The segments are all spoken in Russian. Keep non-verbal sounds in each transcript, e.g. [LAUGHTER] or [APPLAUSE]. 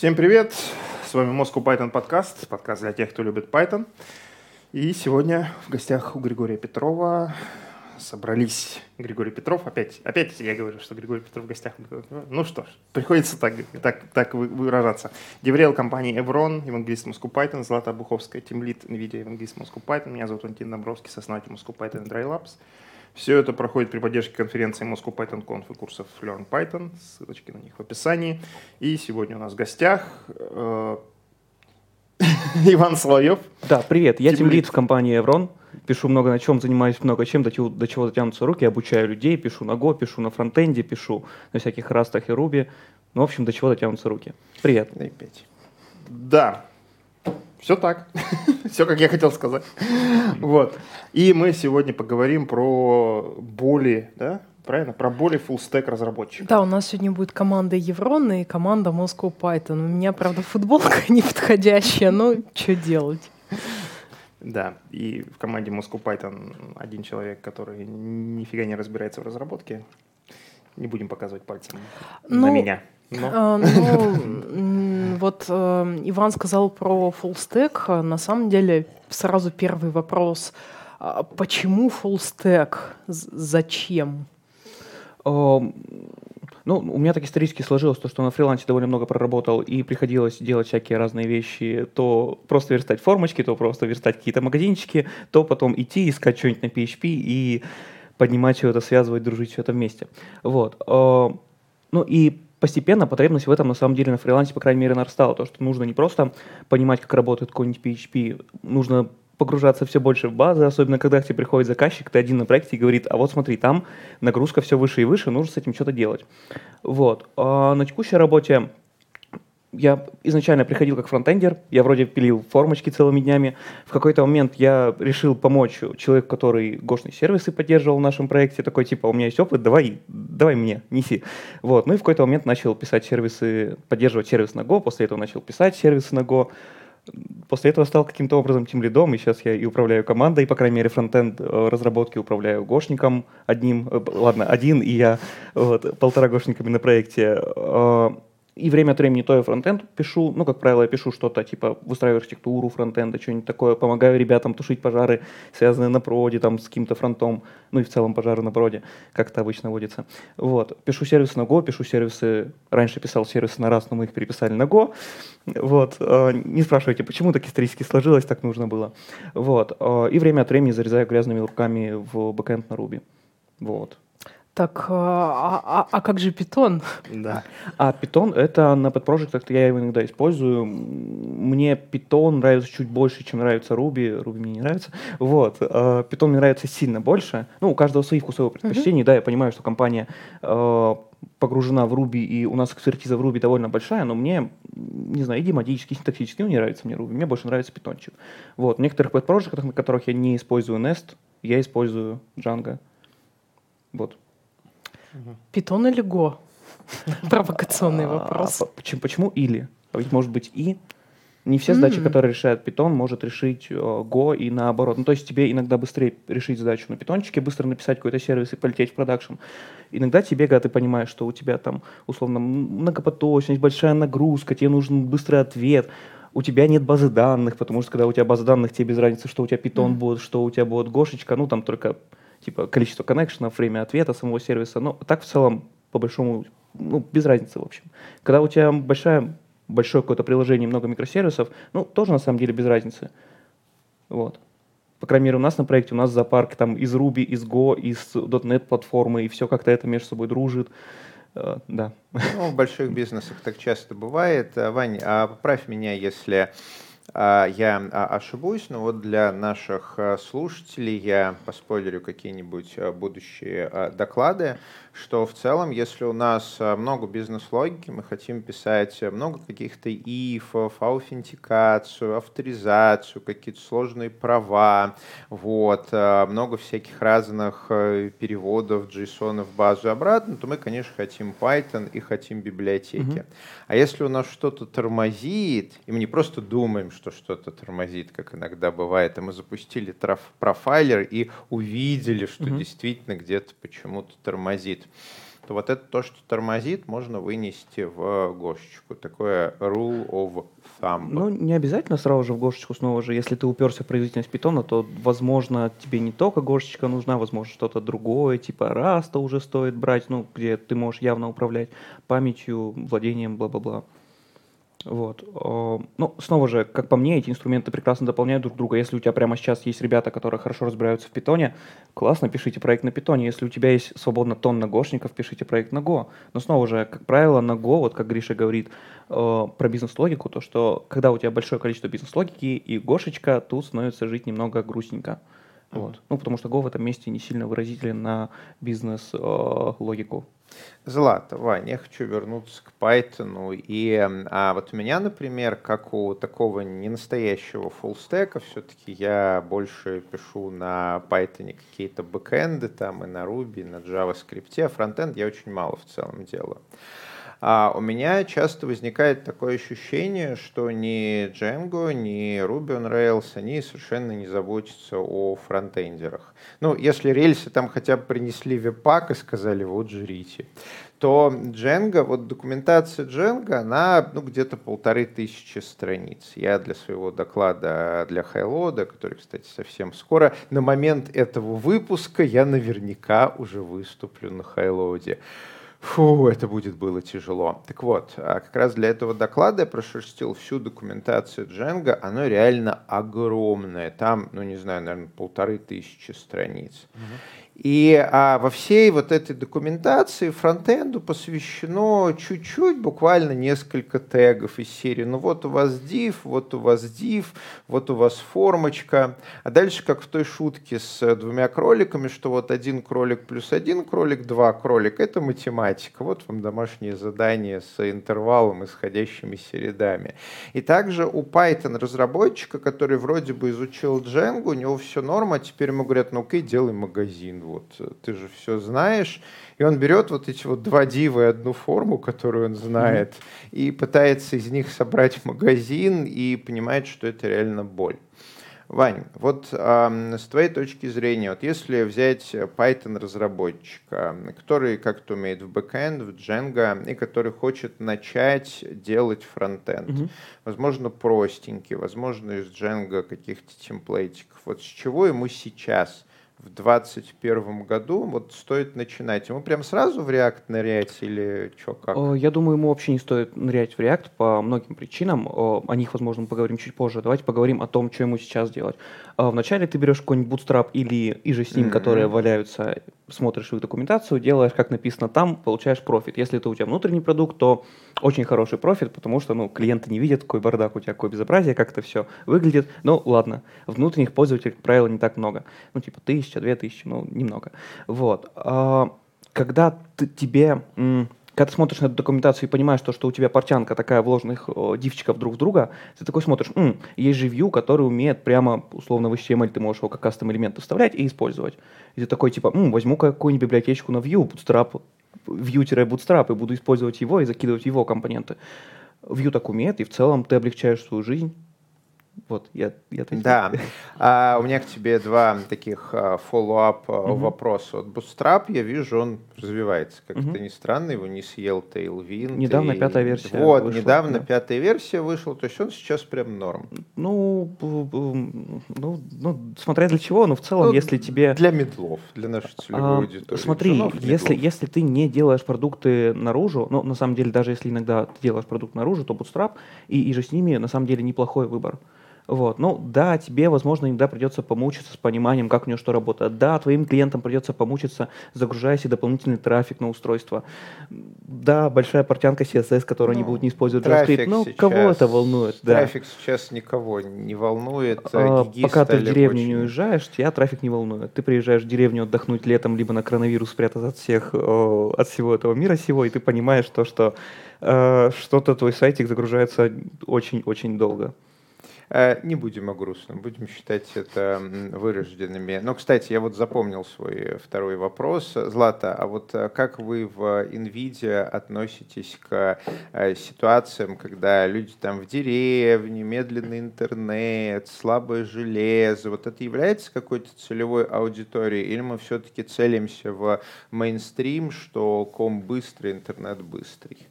Всем привет! С вами Moscow Python подкаст, подкаст для тех, кто любит Python. И сегодня в гостях у Григория Петрова собрались Григорий Петров. Опять, опять я говорю, что Григорий Петров в гостях. Ну что ж, приходится так, так, так выражаться. Деврел компании Evron, евангелист Moscow Python, Злата Буховская, тимлит NVIDIA, евангелист Moscow Python. Меня зовут Антин Домбровский, сооснователь Moscow Python Dry Labs. Все это проходит при поддержке конференции Moscow Python Conf и курсов Learn Python. Ссылочки на них в описании. И сегодня у нас в гостях э, [LAUGHS] Иван Соловьев. Да, привет. Я тимлид в компании Evron. Пишу много на чем, занимаюсь много чем, до чего, до чего дотянутся руки, обучаю людей, пишу на Go, пишу на фронтенде, пишу на всяких растах и руби. Ну, в общем, до чего дотянутся руки. Привет. Да, все так. [LAUGHS] Все, как я хотел сказать. Вот. И мы сегодня поговорим про боли, да? Правильно? Про боли фуллстек разработчика. Да, у нас сегодня будет команда Еврон и команда Moscow Python. У меня, правда, футболка [LAUGHS] неподходящая, но что делать? Да, и в команде Moscow Python один человек, который нифига не разбирается в разработке. Не будем показывать пальцем ну, на меня. Но. А, ну, [LAUGHS] вот э, Иван сказал про stack. На самом деле, сразу первый вопрос. А почему stack? Зачем? Ну, у меня так исторически сложилось, то, что на фрилансе довольно много проработал, и приходилось делать всякие разные вещи, то просто верстать формочки, то просто верстать какие-то магазинчики, то потом идти, искать что-нибудь на PHP и поднимать все это, связывать, дружить все это вместе. Вот. Ну и постепенно потребность в этом на самом деле на фрилансе, по крайней мере, нарастала. То, что нужно не просто понимать, как работает какой-нибудь PHP, нужно погружаться все больше в базы, особенно когда к тебе приходит заказчик, ты один на проекте и говорит, а вот смотри, там нагрузка все выше и выше, нужно с этим что-то делать. Вот. А на текущей работе я изначально приходил как фронтендер, я вроде пилил формочки целыми днями. В какой-то момент я решил помочь человеку, который гошные сервисы поддерживал в нашем проекте, такой типа, у меня есть опыт, давай, давай мне, неси. Вот. Ну и в какой-то момент начал писать сервисы, поддерживать сервис на Go, после этого начал писать сервисы на Go. После этого стал каким-то образом тем лидом, и сейчас я и управляю командой, по крайней мере, фронтенд э, разработки управляю гошником одним, э, ладно, один, и я вот, полтора гошниками на проекте. Э, и время от времени то я фронтенд пишу, ну, как правило, я пишу что-то, типа, выстраиваю архитектуру фронтенда, что-нибудь такое, помогаю ребятам тушить пожары, связанные на проде, там, с каким-то фронтом, ну, и в целом пожары на проде, как это обычно водится. Вот. Пишу сервисы на Go, пишу сервисы, раньше писал сервисы на раз, но мы их переписали на Go, вот. А, не спрашивайте, почему так исторически сложилось, так нужно было. Вот. А, и время от времени зарезаю грязными руками в бэкэнд на Ruby. Вот. Так, а, а, а как же питон? Да. А питон это на подпроектах я его иногда использую. Мне питон нравится чуть больше, чем нравится Ruby. Ruby мне не нравится. Вот. Питон мне нравится сильно больше. Ну, у каждого свои вкусовые предпочтения. Uh-huh. Да, я понимаю, что компания погружена в Ruby, и у нас экспертиза в Ruby довольно большая, но мне, не знаю, идиоматически, синтаксически, ну, не нравится мне Ruby, мне больше нравится питончик. Вот, в некоторых подпроектах, на которых я не использую Nest, я использую Django. Вот. Питон или Го? [LAUGHS] Провокационный а, вопрос. Почему, почему или? А ведь может быть и. Не все задачи, которые решает Python, может решить э, Go и наоборот. Ну, то есть тебе иногда быстрее решить задачу на питончике, быстро написать какой-то сервис и полететь в продакшн. Иногда тебе, когда ты понимаешь, что у тебя там, условно, многопоточность, большая нагрузка, тебе нужен быстрый ответ, у тебя нет базы данных, потому что когда у тебя база данных, тебе без разницы, что у тебя Python mm. будет, что у тебя будет Гошечка, ну, там только типа количество коннекшенов, время ответа самого сервиса. Но так в целом, по большому, ну, без разницы, в общем. Когда у тебя большая, большое какое-то приложение, много микросервисов, ну, тоже на самом деле без разницы. Вот. По крайней мере, у нас на проекте, у нас зоопарк там из Ruby, из Go, из .NET платформы, и все как-то это между собой дружит. Uh, да. Ну, в больших [LAUGHS] бизнесах так часто бывает. Вань, а поправь меня, если я а, ошибусь, но вот для наших а, слушателей я поспойлерю какие-нибудь будущие доклады что в целом, если у нас э, много бизнес-логики, мы хотим писать много каких-то ифов, аутентикацию, авторизацию, какие-то сложные права, вот, э, много всяких разных э, переводов JSON в базу обратно, то мы, конечно, хотим Python и хотим библиотеки. Mm-hmm. А если у нас что-то тормозит, и мы не просто думаем, что что-то тормозит, как иногда бывает, а мы запустили профайлер и увидели, что mm-hmm. действительно где-то почему-то тормозит, что вот это то, что тормозит, можно вынести в гошечку. Такое rule of thumb. Ну, не обязательно сразу же в гошечку снова же. Если ты уперся в производительность питона, то, возможно, тебе не только гошечка нужна, возможно, что-то другое, типа раста уже стоит брать, ну, где ты можешь явно управлять памятью, владением, бла-бла-бла. Вот. Ну, снова же, как по мне, эти инструменты прекрасно дополняют друг друга. Если у тебя прямо сейчас есть ребята, которые хорошо разбираются в питоне, классно, пишите проект на питоне. Если у тебя есть свободно тонна гошников, пишите проект на Go. Но снова же, как правило, на Go, вот как Гриша говорит э, про бизнес-логику, то что когда у тебя большое количество бизнес-логики и гошечка, тут становится жить немного грустненько. Mm-hmm. Вот. Ну, потому что Go в этом месте не сильно выразителен на бизнес-логику. Э, Злата, Вань, я хочу вернуться к Python. И а вот у меня, например, как у такого ненастоящего фуллстека, все-таки я больше пишу на Python какие-то бэкэнды там и на Ruby, и на JavaScript, а фронтенд я очень мало в целом делаю. А у меня часто возникает такое ощущение, что ни Django, ни Ruby on Rails, они совершенно не заботятся о фронтендерах. Ну, если рельсы там хотя бы принесли веб-пак и сказали, вот жрите, то Django, вот документация Django, она ну, где-то полторы тысячи страниц. Я для своего доклада для Хайлода, который, кстати, совсем скоро, на момент этого выпуска я наверняка уже выступлю на Хайлоде. Фу, это будет было тяжело. Так вот, а как раз для этого доклада я прошерстил всю документацию Django. Оно реально огромное. Там, ну не знаю, наверное, полторы тысячи страниц. Угу. И а, во всей вот этой документации фронтенду посвящено чуть-чуть, буквально несколько тегов из серии. Ну вот у вас div, вот у вас div, вот у вас формочка. А дальше, как в той шутке с двумя кроликами, что вот один кролик плюс один кролик, два кролика, это математика. Вот вам домашнее задание с интервалом, исходящими рядами. И также у Python разработчика, который вроде бы изучил Django, у него все норма, а теперь ему говорят, ну окей, делай магазин вот ты же все знаешь. И он берет вот эти вот два дива и одну форму, которую он знает, mm-hmm. и пытается из них собрать магазин и понимает, что это реально боль. Вань, вот э, с твоей точки зрения, вот если взять Python разработчика, который как-то умеет в бэкэнд, в Django, и который хочет начать делать фронтенд, mm-hmm. возможно, простенький, возможно, из Django каких-то темплейтиков, вот с чего ему сейчас в 2021 году, вот стоит начинать? Ему прям сразу в React нырять или что, как? Я думаю, ему вообще не стоит нырять в React по многим причинам. О них, возможно, мы поговорим чуть позже. Давайте поговорим о том, что ему сейчас делать. Вначале ты берешь какой-нибудь Bootstrap или иже с ним, mm-hmm. которые валяются, смотришь их документацию, делаешь, как написано там, получаешь профит. Если это у тебя внутренний продукт, то очень хороший профит, потому что ну, клиенты не видят, какой бардак у тебя, какое безобразие, как это все выглядит. Ну, ладно, внутренних пользователей, как правило, не так много. Ну, типа тысяча, две тысячи, ну, немного. Вот. А, когда ты, тебе когда ты смотришь на эту документацию и понимаешь, то, что у тебя портянка такая вложенных о, дивчиков друг в друга, ты такой смотришь, М, есть же view, который умеет прямо, условно, в HTML ты можешь его как кастом элементы вставлять и использовать. И ты такой, типа, М, возьму какую-нибудь библиотечку на view, bootstrap, view-bootstrap, и буду использовать его и закидывать его компоненты. View так умеет, и в целом ты облегчаешь свою жизнь, вот, я, я такие. Да. А, у меня к тебе два таких follow-up uh, вопроса. Вот Bootstrap, я вижу, он развивается. Как-то uh-huh. ни странно, его не съел Tailwind. Недавно и... пятая версия Вот, вышла, недавно да. пятая версия вышла, то есть он сейчас прям норм. Ну, ну, ну смотря для чего, но в целом, ну, если тебе... Для медлов, для нашей целевой а, аудитории. Смотри, если, если ты не делаешь продукты наружу, ну, на самом деле, даже если иногда ты делаешь продукт наружу, то Bootstrap и, и же с ними, на самом деле, неплохой выбор. Вот. Ну, да, тебе, возможно, иногда придется помучиться с пониманием, как у него что работает. Да, твоим клиентам придется помучиться, загружая себе дополнительный трафик на устройство. Да, большая портянка CSS, которую ну, они будут не использовать JavaScript. Ну, кого это волнует? Да. Трафик сейчас никого не волнует. А, пока ты в деревню очень... не уезжаешь, тебя трафик не волнует. Ты приезжаешь в деревню отдохнуть летом, либо на коронавирус спрятаться от всех, от всего этого мира сего, и ты понимаешь то, что э, что-то твой сайтик загружается очень-очень долго. Э, не будем о грустном, будем считать это вырожденными. Но, кстати, я вот запомнил свой второй вопрос. Злата, а вот э, как вы в NVIDIA относитесь к э, ситуациям, когда люди там в деревне, медленный интернет, слабое железо, вот это является какой-то целевой аудиторией? Или мы все-таки целимся в мейнстрим, что ком быстрый, интернет быстрый?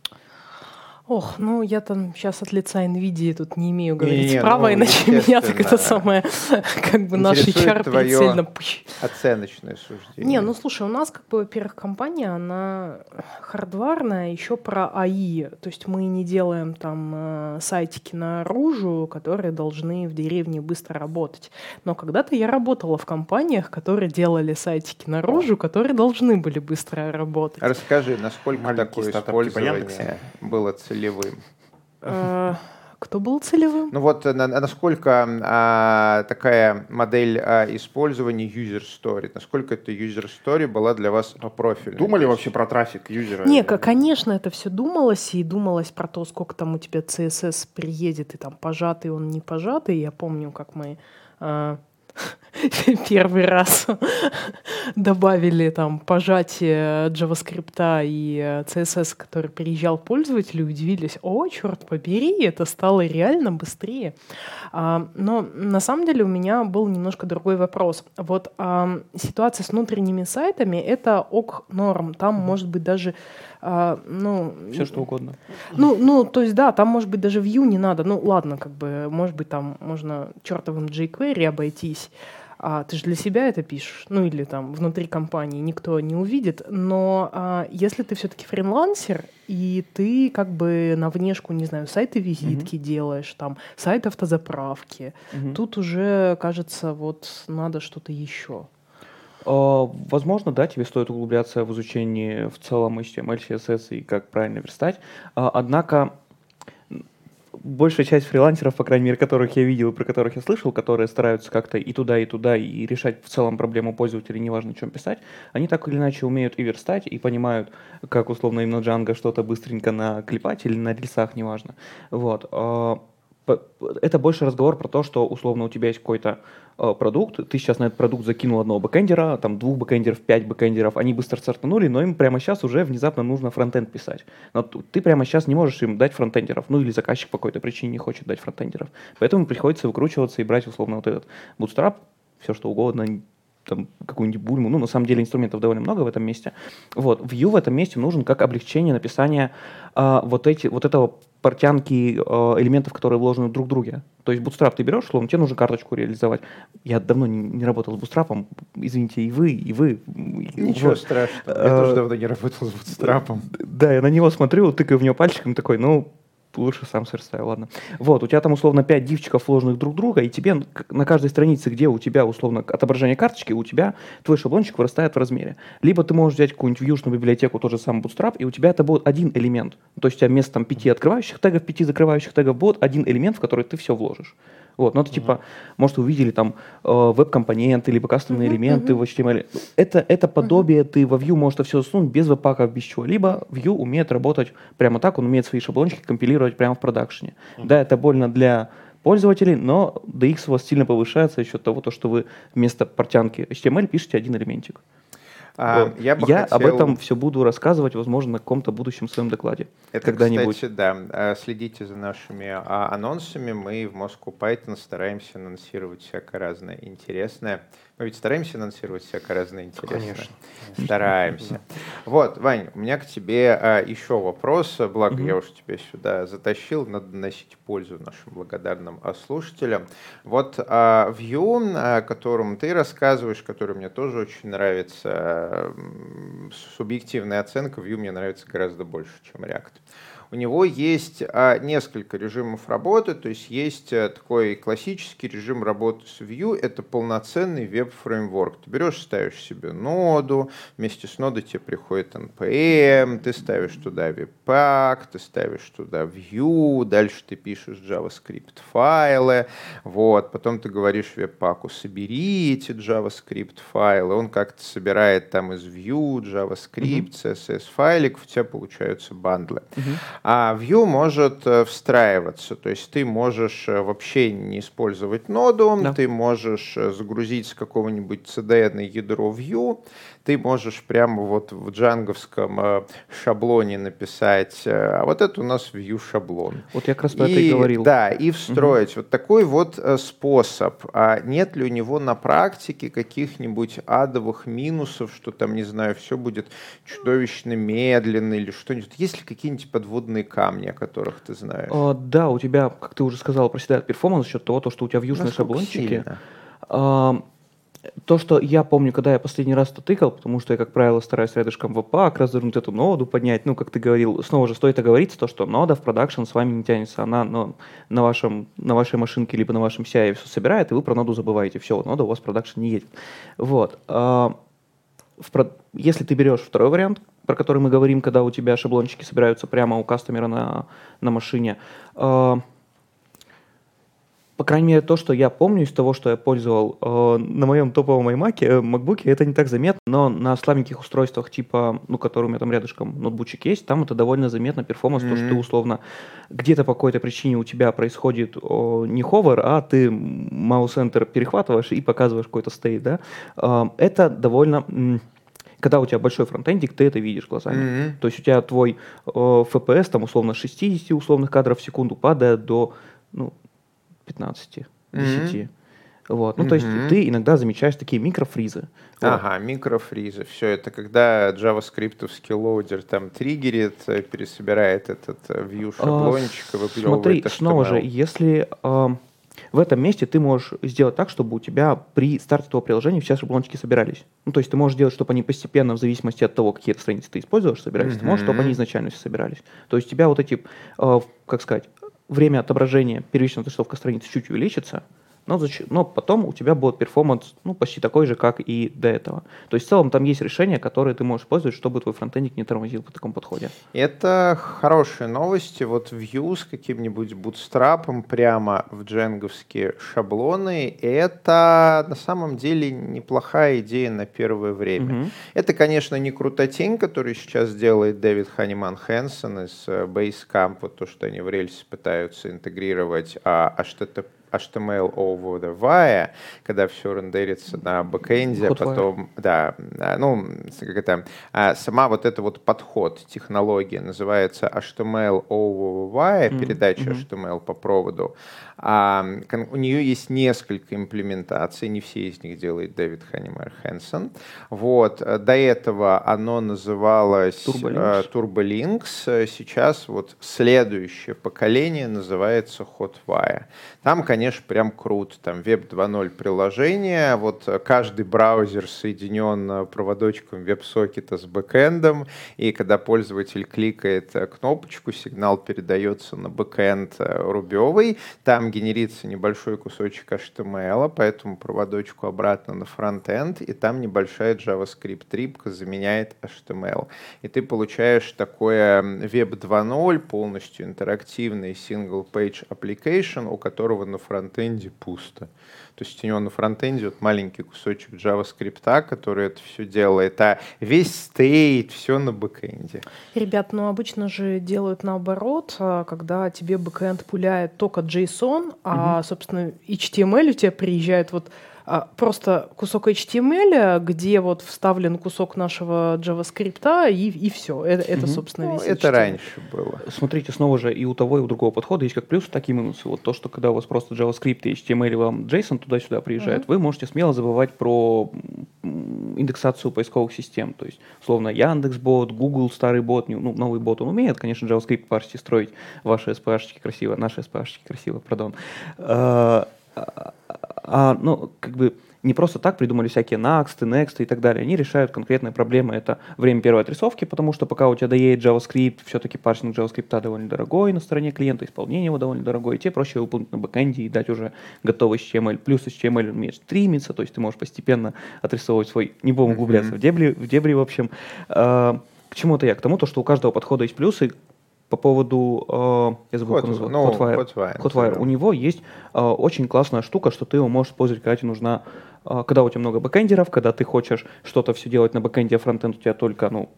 Ох, ну я там сейчас от лица NVIDIA тут не имею говорить не, права, ну, иначе меня так это самое, как бы наш HR сильно оценочное суждение. Не, ну слушай, у нас как бы, во-первых, компания, она хардварная, еще про АИ. То есть мы не делаем там э, сайтики наружу, которые должны в деревне быстро работать. Но когда-то я работала в компаниях, которые делали сайтики наружу, которые должны были быстро работать. Расскажи, насколько Маленькие такое использование было целью целевым? Э, кто был целевым? Ну вот насколько а, такая модель а, использования user story, насколько эта user story была для вас по профилю? Думали вообще про трафик юзера? Не, конечно, это все думалось, и думалось про то, сколько там у тебя CSS приедет, и там пожатый он, не пожатый. Я помню, как мы а, [LAUGHS] первый раз добавили там пожатие JavaScript и CSS, который приезжал пользователю, удивились, о, черт побери, это стало реально быстрее. А, но на самом деле у меня был немножко другой вопрос. Вот а, ситуация с внутренними сайтами — это ок норм. Там может быть даже а, ну, Все что угодно. Ну, ну, то есть, да, там, может быть, даже view не надо. Ну, ладно, как бы, может быть, там можно чертовым jQuery обойтись. А ты же для себя это пишешь, ну или там внутри компании никто не увидит, но а, если ты все-таки фрилансер, и ты как бы на внешку, не знаю, сайты визитки mm-hmm. делаешь, там, сайт автозаправки, mm-hmm. тут уже, кажется, вот надо что-то еще. А, возможно, да, тебе стоит углубляться в изучение в целом HTML, CSS и как правильно верстать. А, однако большая часть фрилансеров, по крайней мере, которых я видел, про которых я слышал, которые стараются как-то и туда, и туда, и решать в целом проблему пользователя, неважно, чем писать, они так или иначе умеют и верстать, и понимают, как условно им на Django что-то быстренько наклепать или на рельсах, неважно. Вот. Это больше разговор про то, что условно у тебя есть какой-то э, продукт, ты сейчас на этот продукт закинул одного бэкэндера, там двух бэкэндеров, пять бэкэндеров, они быстро стартанули, но им прямо сейчас уже внезапно нужно фронтенд писать. Но ты прямо сейчас не можешь им дать фронтендеров, ну или заказчик по какой-то причине не хочет дать фронтендеров. Поэтому приходится выкручиваться и брать условно вот этот bootstrap, все что угодно, там, какую-нибудь бульму. Ну, на самом деле, инструментов довольно много в этом месте. Вот. Vue в этом месте нужен как облегчение написания э, вот, эти, вот этого портянки э, элементов, которые вложены друг в друге. То есть Bootstrap ты берешь, словно тебе нужно карточку реализовать. Я давно не, не работал с Bootstrap, извините, и вы, и вы. Ничего вот. страшного, я а, тоже давно не работал с Bootstrap. Да, я на него смотрю, тыкаю в него пальчиком, такой, ну, лучше сам сверстаю, ладно. Вот, у тебя там условно 5 дивчиков вложенных друг друга, и тебе на каждой странице, где у тебя условно отображение карточки, у тебя твой шаблончик вырастает в размере. Либо ты можешь взять какую-нибудь вьюшную библиотеку, тот же самый Bootstrap, и у тебя это будет один элемент. То есть у тебя вместо там, пяти открывающих тегов, пяти закрывающих тегов будет один элемент, в который ты все вложишь. Вот, но это uh-huh. типа, может, увидели там э, веб-компоненты, либо кастомные uh-huh, элементы uh-huh. в HTML. Это, это подобие, uh-huh. ты во Vue можешь это все засунуть без веб-паков, без чего. Либо Vue умеет работать прямо так, он умеет свои шаблончики компилировать прямо в продакшене. Uh-huh. Да, это больно для пользователей, но DX у вас сильно повышается за счет того, что вы вместо портянки HTML пишете один элементик. А, я бы я хотел... об этом все буду рассказывать, возможно, на каком-то будущем своем докладе. Это, когда-нибудь. кстати, да. А, следите за нашими а, анонсами. Мы в Moscow Python стараемся анонсировать всякое разное интересное. Мы ведь стараемся анонсировать всякое разное интересное. Конечно. Стараемся. Вот, Вань, у меня к тебе а, еще вопрос. Благо, угу. я уж тебя сюда затащил. Надо носить пользу нашим благодарным а, слушателям. Вот а, Vue, о котором ты рассказываешь, который мне тоже очень нравится, субъективная оценка Vue мне нравится гораздо больше, чем React у него есть а, несколько режимов работы, то есть есть а, такой классический режим работы с Vue, это полноценный веб веб-фреймворк. Ты берешь, ставишь себе ноду, вместе с нодой тебе приходит NPM, ты ставишь туда Webpack, ты ставишь туда Vue, дальше ты пишешь JavaScript файлы, вот, потом ты говоришь Webpack, собери эти JavaScript файлы, он как-то собирает там из Vue, JavaScript, CSS файлик, у тебя получаются бандлы. А Vue может э, встраиваться, то есть ты можешь э, вообще не использовать ноду, да. ты можешь э, загрузить с какого-нибудь CDN ядро Vue, ты можешь прямо вот в джанговском э, шаблоне написать, э, а вот это у нас view шаблон. Вот я как раз про это и говорил. Да, и встроить. Угу. Вот такой вот э, способ. А нет ли у него на практике каких-нибудь адовых минусов, что там, не знаю, все будет чудовищно медленно или что-нибудь? Есть ли какие-нибудь подводные камни, о которых ты знаешь? А, да, у тебя, как ты уже сказал, проседает performance за счет того, что у тебя вьюшные шаблончики. Сильно? То, что я помню, когда я последний раз это тыкал, потому что я, как правило, стараюсь рядышком Webpack развернуть эту ноду, поднять, ну, как ты говорил, снова же стоит оговориться, то, что нода в продакшн с вами не тянется, она ну, на, вашем, на вашей машинке либо на вашем CI все собирает, и вы про ноду забываете, все, нода у вас в продакшн не едет. Вот. А, в, если ты берешь второй вариант, про который мы говорим, когда у тебя шаблончики собираются прямо у кастомера на, на машине, а, по крайней мере, то, что я помню из того, что я пользовал э, на моем топовом iMac, э, MacBook, это не так заметно, но на слабеньких устройствах, типа, ну, которые у меня там рядышком ноутбучик есть, там это довольно заметно, performance, mm-hmm. то, что ты условно где-то по какой-то причине у тебя происходит о, не ховер, а ты mouseenter перехватываешь и показываешь какой-то state, да, э, это довольно... когда у тебя большой фронтендик, ты это видишь глазами. Mm-hmm. То есть у тебя твой э, FPS, там, условно, 60 условных кадров в секунду падает до, ну, 15, 10. Mm-hmm. Вот. Ну, mm-hmm. то есть ты иногда замечаешь такие микрофризы. Вот. Ага, микрофризы. Все это когда JavaScript loader там триггерит, э, пересобирает этот э, view а, шаблончик, а, Смотри, HTML. снова же, если э, в этом месте ты можешь сделать так, чтобы у тебя при старте твоего приложения все шаблончики собирались. Ну, то есть ты можешь делать, чтобы они постепенно, в зависимости от того, какие страницы ты используешь, собирались. Mm-hmm. Ты можешь, чтобы они изначально все собирались. То есть у тебя вот эти, э, как сказать, время отображения первичная тестовка страницы чуть увеличится, но, но потом у тебя будет перформанс ну, почти такой же, как и до этого. То есть в целом там есть решения, которые ты можешь использовать, чтобы твой фронтендик не тормозил по такому подходе. Это хорошие новости. Вот Vue с каким-нибудь бутстрапом прямо в дженговские шаблоны, это на самом деле неплохая идея на первое время. Угу. Это, конечно, не крутотень, который сейчас делает Дэвид Ханиман Хэнсон из э, Basecamp, вот то, что они в рельсе пытаются интегрировать а HTTP HTML over the когда все рендерится на бэкэнде, а потом, да, ну, как это, а сама вот эта вот подход, технология называется HTML over wire, mm-hmm. передача mm-hmm. HTML по проводу. А, у нее есть несколько имплементаций, не все из них делает Дэвид Ханимер Хэнсон. Вот, э, до этого оно называлось Turbolinks. Э, Turbolinks. Сейчас вот следующее поколение называется Hotwire. Там, конечно, прям круто. Там Web 2.0 приложение. Вот каждый браузер соединен проводочком веб-сокета с бэкэндом. И когда пользователь кликает кнопочку, сигнал передается на бэкэнд рубевый. Там генерится небольшой кусочек HTML, поэтому проводочку обратно на фронтенд, и там небольшая JavaScript трипка заменяет HTML. И ты получаешь такое Web 2.0, полностью интерактивный single-page application, у которого на фронтенде пусто. То есть у него на фронтенде вот маленький кусочек JavaScript, который это все делает, а весь state, все на бэкенде. Ребят, ну обычно же делают наоборот, а, когда тебе бэкенд пуляет только JSON, а, собственно, HTML у тебя приезжает вот просто кусок HTML, где вот вставлен кусок нашего JavaScript, и, и все. Это, это собственно, ну, весь Это HTML. раньше было. Смотрите, снова же и у того, и у другого подхода есть как плюсы, так и минусы. Вот то, что когда у вас просто JavaScript и HTML, вам JSON туда-сюда приезжает, mm-hmm. вы можете смело забывать про индексацию поисковых систем. То есть, словно Яндекс.Бот, Google старый бот, ну, новый бот он умеет, конечно, JavaScript парсить, строить ваши SPH-чики красиво, наши SPH-чики красиво, пардон. А, ну, как бы не просто так придумали всякие Next, Next и так далее. Они решают конкретные проблемы. Это время первой отрисовки, потому что пока у тебя доедет JavaScript, все-таки парсинг JavaScript довольно дорогой на стороне клиента, исполнение его довольно дорогое, и тебе проще выполнить на бэкэнде и дать уже готовый HTML. Плюс HTML умеет стримиться, то есть ты можешь постепенно отрисовывать свой, не будем углубляться mm-hmm. в дебри, в дебри, в общем. А, к чему это я? К тому, то, что у каждого подхода есть плюсы, по поводу, э, я забыл, Hot, как называется, ну, Hotwire. Hotwire. Hotwire. У него есть э, очень классная штука, что ты его можешь использовать, когда тебе нужна, э, когда у тебя много бэкэндеров, когда ты хочешь что-то все делать на бэкэнде, а фронтенд у тебя только, ну,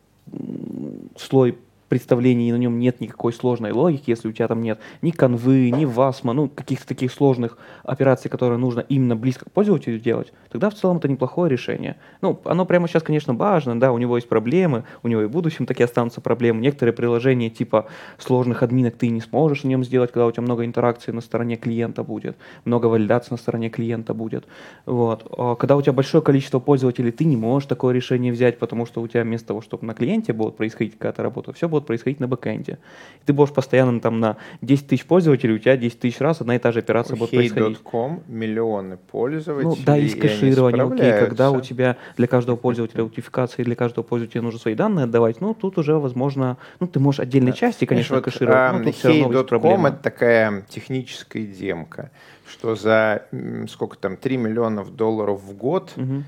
слой представления, и на нем нет никакой сложной логики, если у тебя там нет ни канвы, ни васма, ну, каких-то таких сложных операций, которые нужно именно близко к пользователю делать, тогда в целом это неплохое решение. Ну, оно прямо сейчас, конечно, важно, да, у него есть проблемы, у него и в будущем такие останутся проблемы. Некоторые приложения типа сложных админок ты не сможешь на нем сделать, когда у тебя много интеракции на стороне клиента будет, много валидации на стороне клиента будет. Вот. А когда у тебя большое количество пользователей, ты не можешь такое решение взять, потому что у тебя вместо того, чтобы на клиенте будет происходить какая-то работа, все будет будет происходить на бэкэнде. И ты будешь постоянно там на 10 тысяч пользователей, у тебя 10 тысяч раз одна и та же операция у будет происходить. Hey.com миллионы пользователей. Ну да, есть кэширование, окей, когда у тебя для каждого пользователя аутентификация, для каждого пользователя нужно свои данные отдавать, ну тут уже возможно, ну ты можешь отдельные да. части, конечно, Знаешь, кэшировать, вот, но тут все равно есть проблема. это такая техническая демка, что за сколько там, 3 миллионов долларов в год угу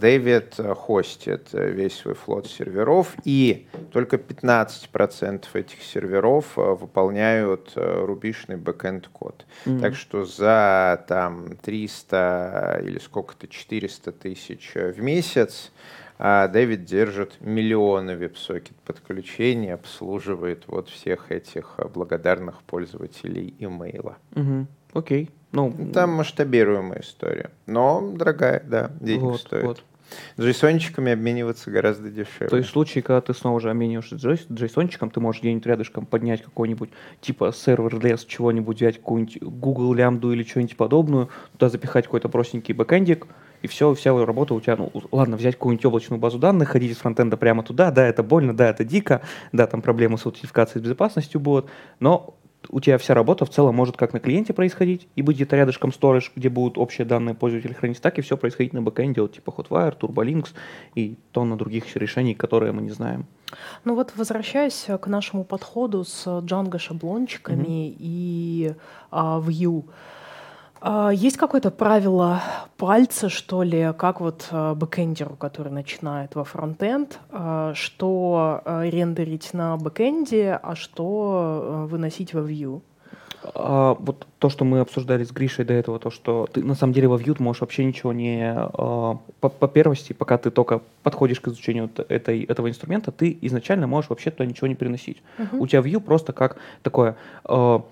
Дэвид хостит весь свой флот серверов, и только 15% этих серверов э, выполняют э, рубишный бэкенд код. Mm-hmm. Так что за там 300 или сколько-то 400 тысяч в месяц а Дэвид держит миллионы веб-сокет подключений, обслуживает вот всех этих благодарных пользователей имейла. Угу. Окей. Ну, Там масштабируемая история. Но дорогая, да, денег вот, стоит. Вот. Джейсончиками обмениваться гораздо дешевле. То есть в случае, когда ты снова же обмениваешься джейс, джейсончиком, ты можешь где-нибудь рядышком поднять какой-нибудь типа сервер лес чего-нибудь, взять какую-нибудь Google лямбду или что-нибудь подобную, туда запихать какой-то простенький бэкэндик, и все, вся работа у тебя, ну, ладно, взять какую-нибудь облачную базу данных, ходить из фронтенда прямо туда, да, это больно, да, это дико, да, там проблемы с аутентификацией, с безопасностью будут, но у тебя вся работа в целом может как на клиенте происходить, и быть где-то рядышком storage, где будут общие данные пользователя хранить, так и все происходить на бэкэнде, вот типа Hotwire, TurboLinks и тонна других решений, которые мы не знаем. Ну вот возвращаясь к нашему подходу с Django шаблончиками mm-hmm. и а, Vue, есть какое-то правило пальца, что ли, как вот а, бэкэндеру, который начинает во фронтенд, а, что рендерить на бэкэнде, а что выносить во Vue? А, вот то, что мы обсуждали с Гришей до этого, то, что ты на самом деле во Vue можешь вообще ничего не... А, по, по первости, пока ты только подходишь к изучению этой, этого инструмента, ты изначально можешь вообще туда ничего не переносить. Uh-huh. У тебя Vue просто как такое... А,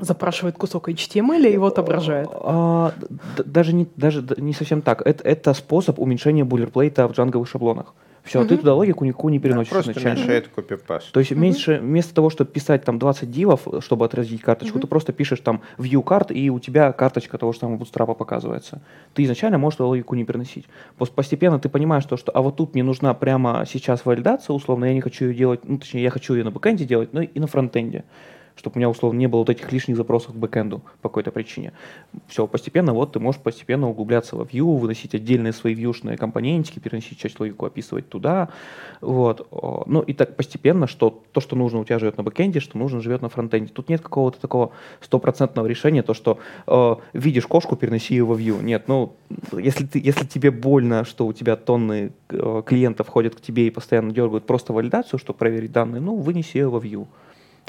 запрашивает кусок HTML и его отображает. А, даже, не, даже не совсем так. Это, это способ уменьшения буллерплейта в джанговых шаблонах. Все, угу. ты туда логику никакую не переносишь да, просто изначально. уменьшает копипаст. То есть угу. меньше, вместо того, чтобы писать там 20 дивов, чтобы отразить карточку, угу. ты просто пишешь там view карт, и у тебя карточка того же самого Bootstrap показывается. Ты изначально можешь эту логику не переносить. Постепенно ты понимаешь, то, что а вот тут мне нужна прямо сейчас валидация, условно, я не хочу ее делать, ну, точнее, я хочу ее на бэкэнде делать, но и на фронтенде чтобы у меня, условно, не было вот этих лишних запросов к бэкэнду по какой-то причине. Все, постепенно вот ты можешь постепенно углубляться во Vue, выносить отдельные свои вьюшные компонентики, переносить часть логику, описывать туда. Вот. Ну и так постепенно, что то, что нужно у тебя живет на бэкэнде, что нужно живет на фронтенде. Тут нет какого-то такого стопроцентного решения, то, что э, видишь кошку, переноси ее во Vue. Нет, ну, если, ты, если тебе больно, что у тебя тонны э, клиентов ходят к тебе и постоянно дергают просто валидацию, чтобы проверить данные, ну, вынеси ее во Vue.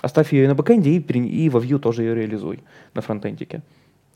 Оставь ее и на бэкэнде, и, и во Vue тоже ее реализуй на фронтендике.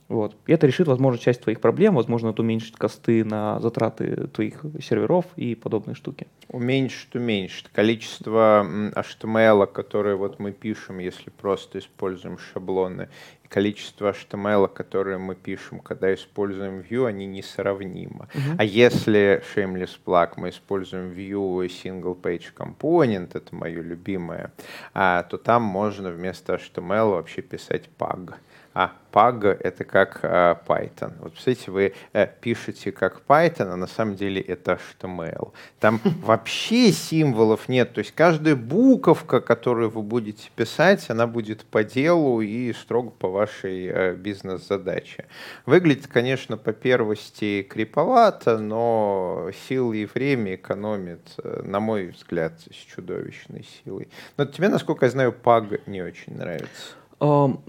Вот. И это решит, возможно, часть твоих проблем, возможно, это уменьшит косты на затраты твоих серверов и подобные штуки. Уменьшит, уменьшит. Количество HTML, которое вот мы пишем, если просто используем шаблоны, количество HTML, которое мы пишем, когда используем Vue, они несравнимы. Uh-huh. А если shameless plug мы используем Vue Single Page Component, это мое любимое, а, то там можно вместо HTML вообще писать pug а Pug — это как э, Python. Вот, представляете, вы э, пишете как Python, а на самом деле это HTML. Там [LAUGHS] вообще символов нет, то есть каждая буковка, которую вы будете писать, она будет по делу и строго по вашей э, бизнес-задаче. Выглядит, конечно, по первости криповато, но силы и время экономит, э, на мой взгляд, с чудовищной силой. Но тебе, насколько я знаю, PAG не очень нравится. Um...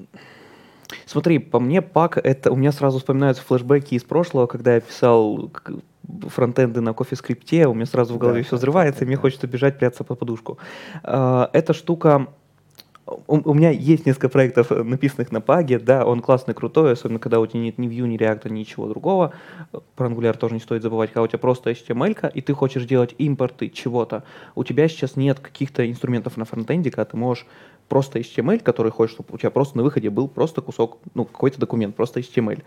Смотри, по мне, пак это у меня сразу вспоминаются флешбеки из прошлого, когда я писал фронтенды на кофе-скрипте, у меня сразу в голове да, все взрывается, да, и мне да. хочется бежать, прятаться под подушку. А, эта штука у, меня есть несколько проектов, э, написанных на паге, да, он классный, крутой, особенно когда у тебя нет ни Vue, ни React, ничего другого. Про Angular тоже не стоит забывать, когда у тебя просто HTML, и ты хочешь делать импорты чего-то. У тебя сейчас нет каких-то инструментов на фронтенде, когда ты можешь просто HTML, который хочешь, чтобы у тебя просто на выходе был просто кусок, ну, какой-то документ, просто HTML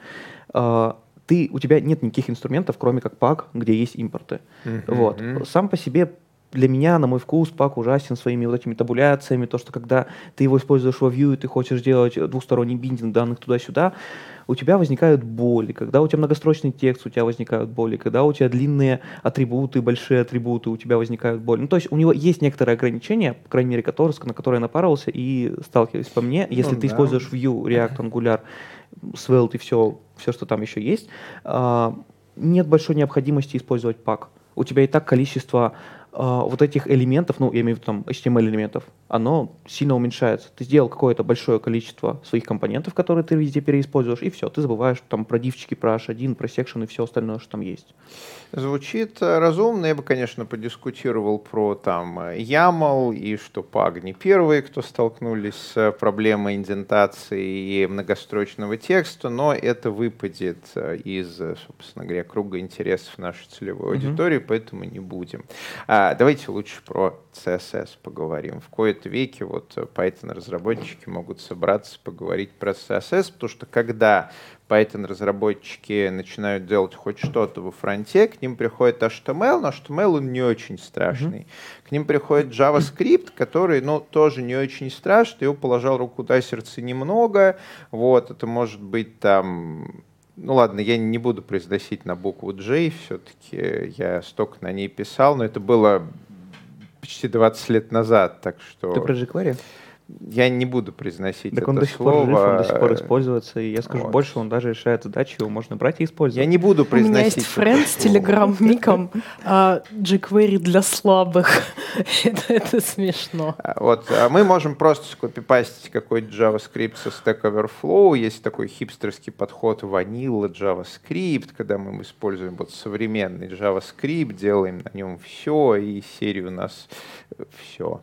ты, у тебя нет никаких инструментов, кроме как пак, где есть импорты. Mm-hmm. Вот. Сам по себе для меня, на мой вкус, пак ужасен своими вот этими табуляциями, то, что когда ты его используешь во Vue, и ты хочешь сделать двухсторонний биндинг данных туда-сюда, у тебя возникают боли. Когда у тебя многострочный текст, у тебя возникают боли. Когда у тебя длинные атрибуты, большие атрибуты, у тебя возникают боли. Ну, то есть у него есть некоторые ограничения, по крайней мере, которые, на которые я напарывался и сталкиваюсь по мне. Если ну, ты да. используешь Vue, React, Angular, Svelte и все, все, что там еще есть, а, нет большой необходимости использовать пак. У тебя и так количество вот этих элементов, ну, я имею в виду там HTML-элементов, оно сильно уменьшается. Ты сделал какое-то большое количество своих компонентов, которые ты везде переиспользуешь, и все, ты забываешь там про дивчики, про H1, про секшн и все остальное, что там есть. Звучит э, разумно. Я бы, конечно, подискутировал про там YAML и что PAG не первые, кто столкнулись с проблемой индентации и многострочного текста, но это выпадет э, из, собственно говоря, круга интересов нашей целевой mm-hmm. аудитории, поэтому не будем. А, давайте лучше про CSS поговорим. В кои-то веке вот Python-разработчики могут собраться поговорить про CSS, потому что когда Python-разработчики начинают делать хоть что-то во фронте, к ним приходит HTML, но HTML он не очень страшный. Mm-hmm. К ним приходит JavaScript, который, ну, тоже не очень страшный, его положил руку до сердца немного, вот, это может быть там ну ладно, я не буду произносить на букву J, все-таки я столько на ней писал, но это было почти 20 лет назад, так что... Ты про jQuery? Я не буду произносить так это он до сих слово. пор жив, он до сих пор используется, и я скажу вот. больше, он даже решает задачи, его можно брать и использовать. Я не буду произносить. У меня есть френд с телеграм-ником [LAUGHS] а, jQuery для слабых. [LAUGHS] это, это смешно. А, вот, а мы можем просто скопипастить какой-то JavaScript со Stack Overflow. Есть такой хипстерский подход Vanilla JavaScript, когда мы используем вот современный JavaScript, делаем на нем все, и серию у нас все.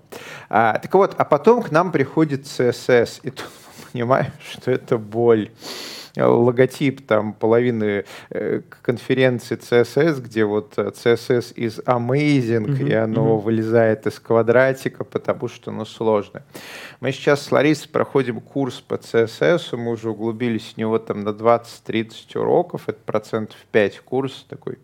А, так вот, а потом к нам приходит CSS, и тут мы [LAUGHS] понимаем, что это боль логотип там половины э, конференции CSS, где вот CSS is amazing, mm-hmm. и оно mm-hmm. вылезает из квадратика, потому что оно сложно. Мы сейчас с Ларисой проходим курс по CSS, мы уже углубились в него там на 20-30 уроков, это процентов 5 курс такой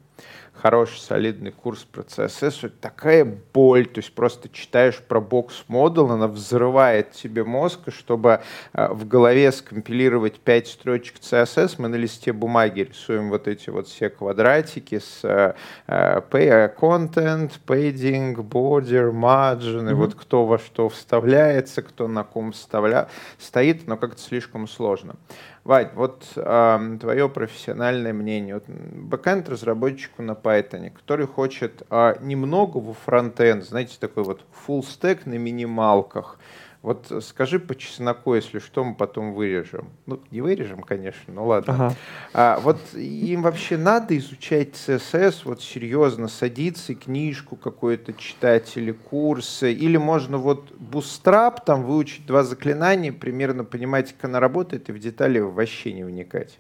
хороший, солидный курс про CSS, это такая боль, то есть просто читаешь про бокс модул, она взрывает тебе мозг, и чтобы э, в голове скомпилировать 5 строчек CSS, мы на листе бумаги рисуем вот эти вот все квадратики с э, э content, padding, border, margin, mm-hmm. и вот кто во что вставляется, кто на ком вставля... стоит, но как-то слишком сложно. Вань, вот э, твое профессиональное мнение. Вот, бэкэнд разработчику на Python, который хочет э, немного во фронтенд, знаете, такой вот full stack на минималках. Вот скажи по чесноку, если что, мы потом вырежем. Ну, не вырежем, конечно, ну ладно. Ага. А, вот им вообще надо изучать CSS, вот серьезно садиться книжку какую-то читать или курсы, или можно вот Bootstrap, там выучить два заклинания, примерно понимать, как она работает, и в детали вообще не вникать.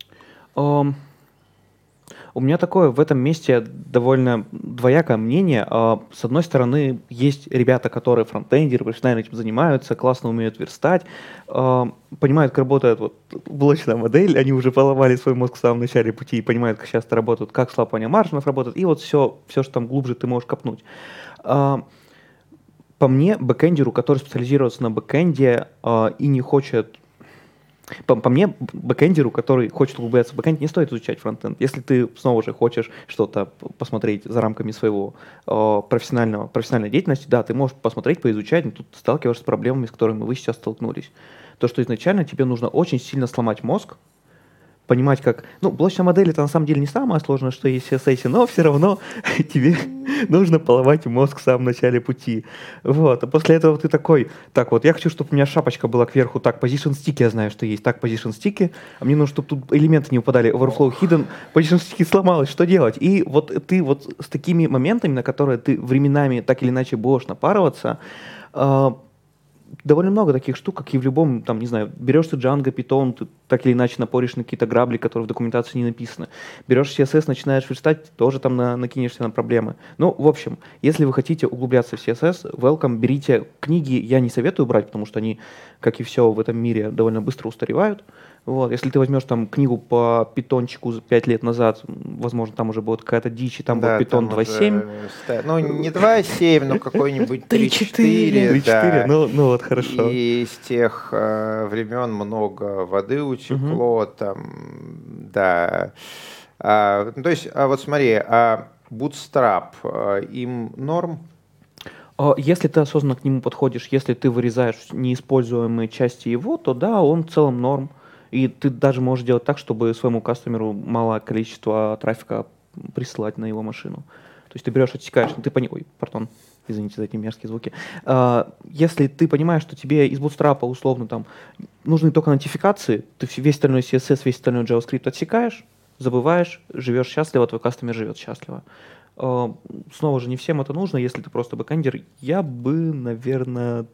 Um, у меня такое в этом месте довольно двоякое мнение. А, с одной стороны, есть ребята, которые фронтендеры, профессионально этим занимаются, классно умеют верстать, а, понимают, как работает вот блочная модель, они уже поломали свой мозг в самом начале пути и понимают, как часто работают, как схлопывание маржинов работает, и вот все, все, что там глубже ты можешь копнуть. А, по мне, бэкэндеру, который специализируется на бэкэнде и не хочет По, по мне, бэкэндеру, который хочет углубляться в бэкэнд, не стоит изучать фронтенд. Если ты снова же хочешь что-то посмотреть за рамками своего э, профессионального, профессиональной деятельности, да, ты можешь посмотреть, поизучать, но тут сталкиваешься с проблемами, с которыми вы сейчас столкнулись. То, что изначально тебе нужно очень сильно сломать мозг, понимать, как... Ну, блочная модель это на самом деле не самое сложное, что есть в CSS, но все равно [LAUGHS] тебе нужно поломать мозг в самом начале пути. Вот. А после этого ты такой, так вот, я хочу, чтобы у меня шапочка была кверху, так, position stick я знаю, что есть, так, position stick, а мне нужно, чтобы тут элементы не упадали, overflow hidden, position stick сломалось, что делать? И вот ты вот с такими моментами, на которые ты временами так или иначе будешь напарываться, а, довольно много таких штук, как и в любом, там, не знаю, берешь ты Django, Python, ты так или иначе напоришь на какие-то грабли, которые в документации не написаны. Берешь CSS, начинаешь верстать, тоже там на, накинешься на проблемы. Ну, в общем, если вы хотите углубляться в CSS, welcome, берите книги, я не советую брать, потому что они, как и все в этом мире, довольно быстро устаревают. Вот. Если ты возьмешь там книгу по питончику 5 лет назад, возможно, там уже будет какая-то дичь, и там да, будет питон 2.7. Ну, не 2.7, но какой-нибудь [LAUGHS] 3.4. 3.4, ну, ну вот хорошо. И с тех э, времен много воды утекло, угу. там, да. А, ну, то есть, а вот смотри, а Bootstrap, а, им норм? А, если ты осознанно к нему подходишь, если ты вырезаешь неиспользуемые части его, то да, он в целом норм. И ты даже можешь делать так, чтобы своему кастомеру малое количество трафика присылать на его машину. То есть ты берешь, отсекаешь, ну, ты пони... Ой, пардон, извините за эти мерзкие звуки. А, если ты понимаешь, что тебе из Bootstrap условно там нужны только нотификации, ты весь остальной CSS, весь остальной JavaScript отсекаешь, забываешь, живешь счастливо, твой кастомер живет счастливо. А, снова же, не всем это нужно, если ты просто бэкэндер. Я бы, наверное,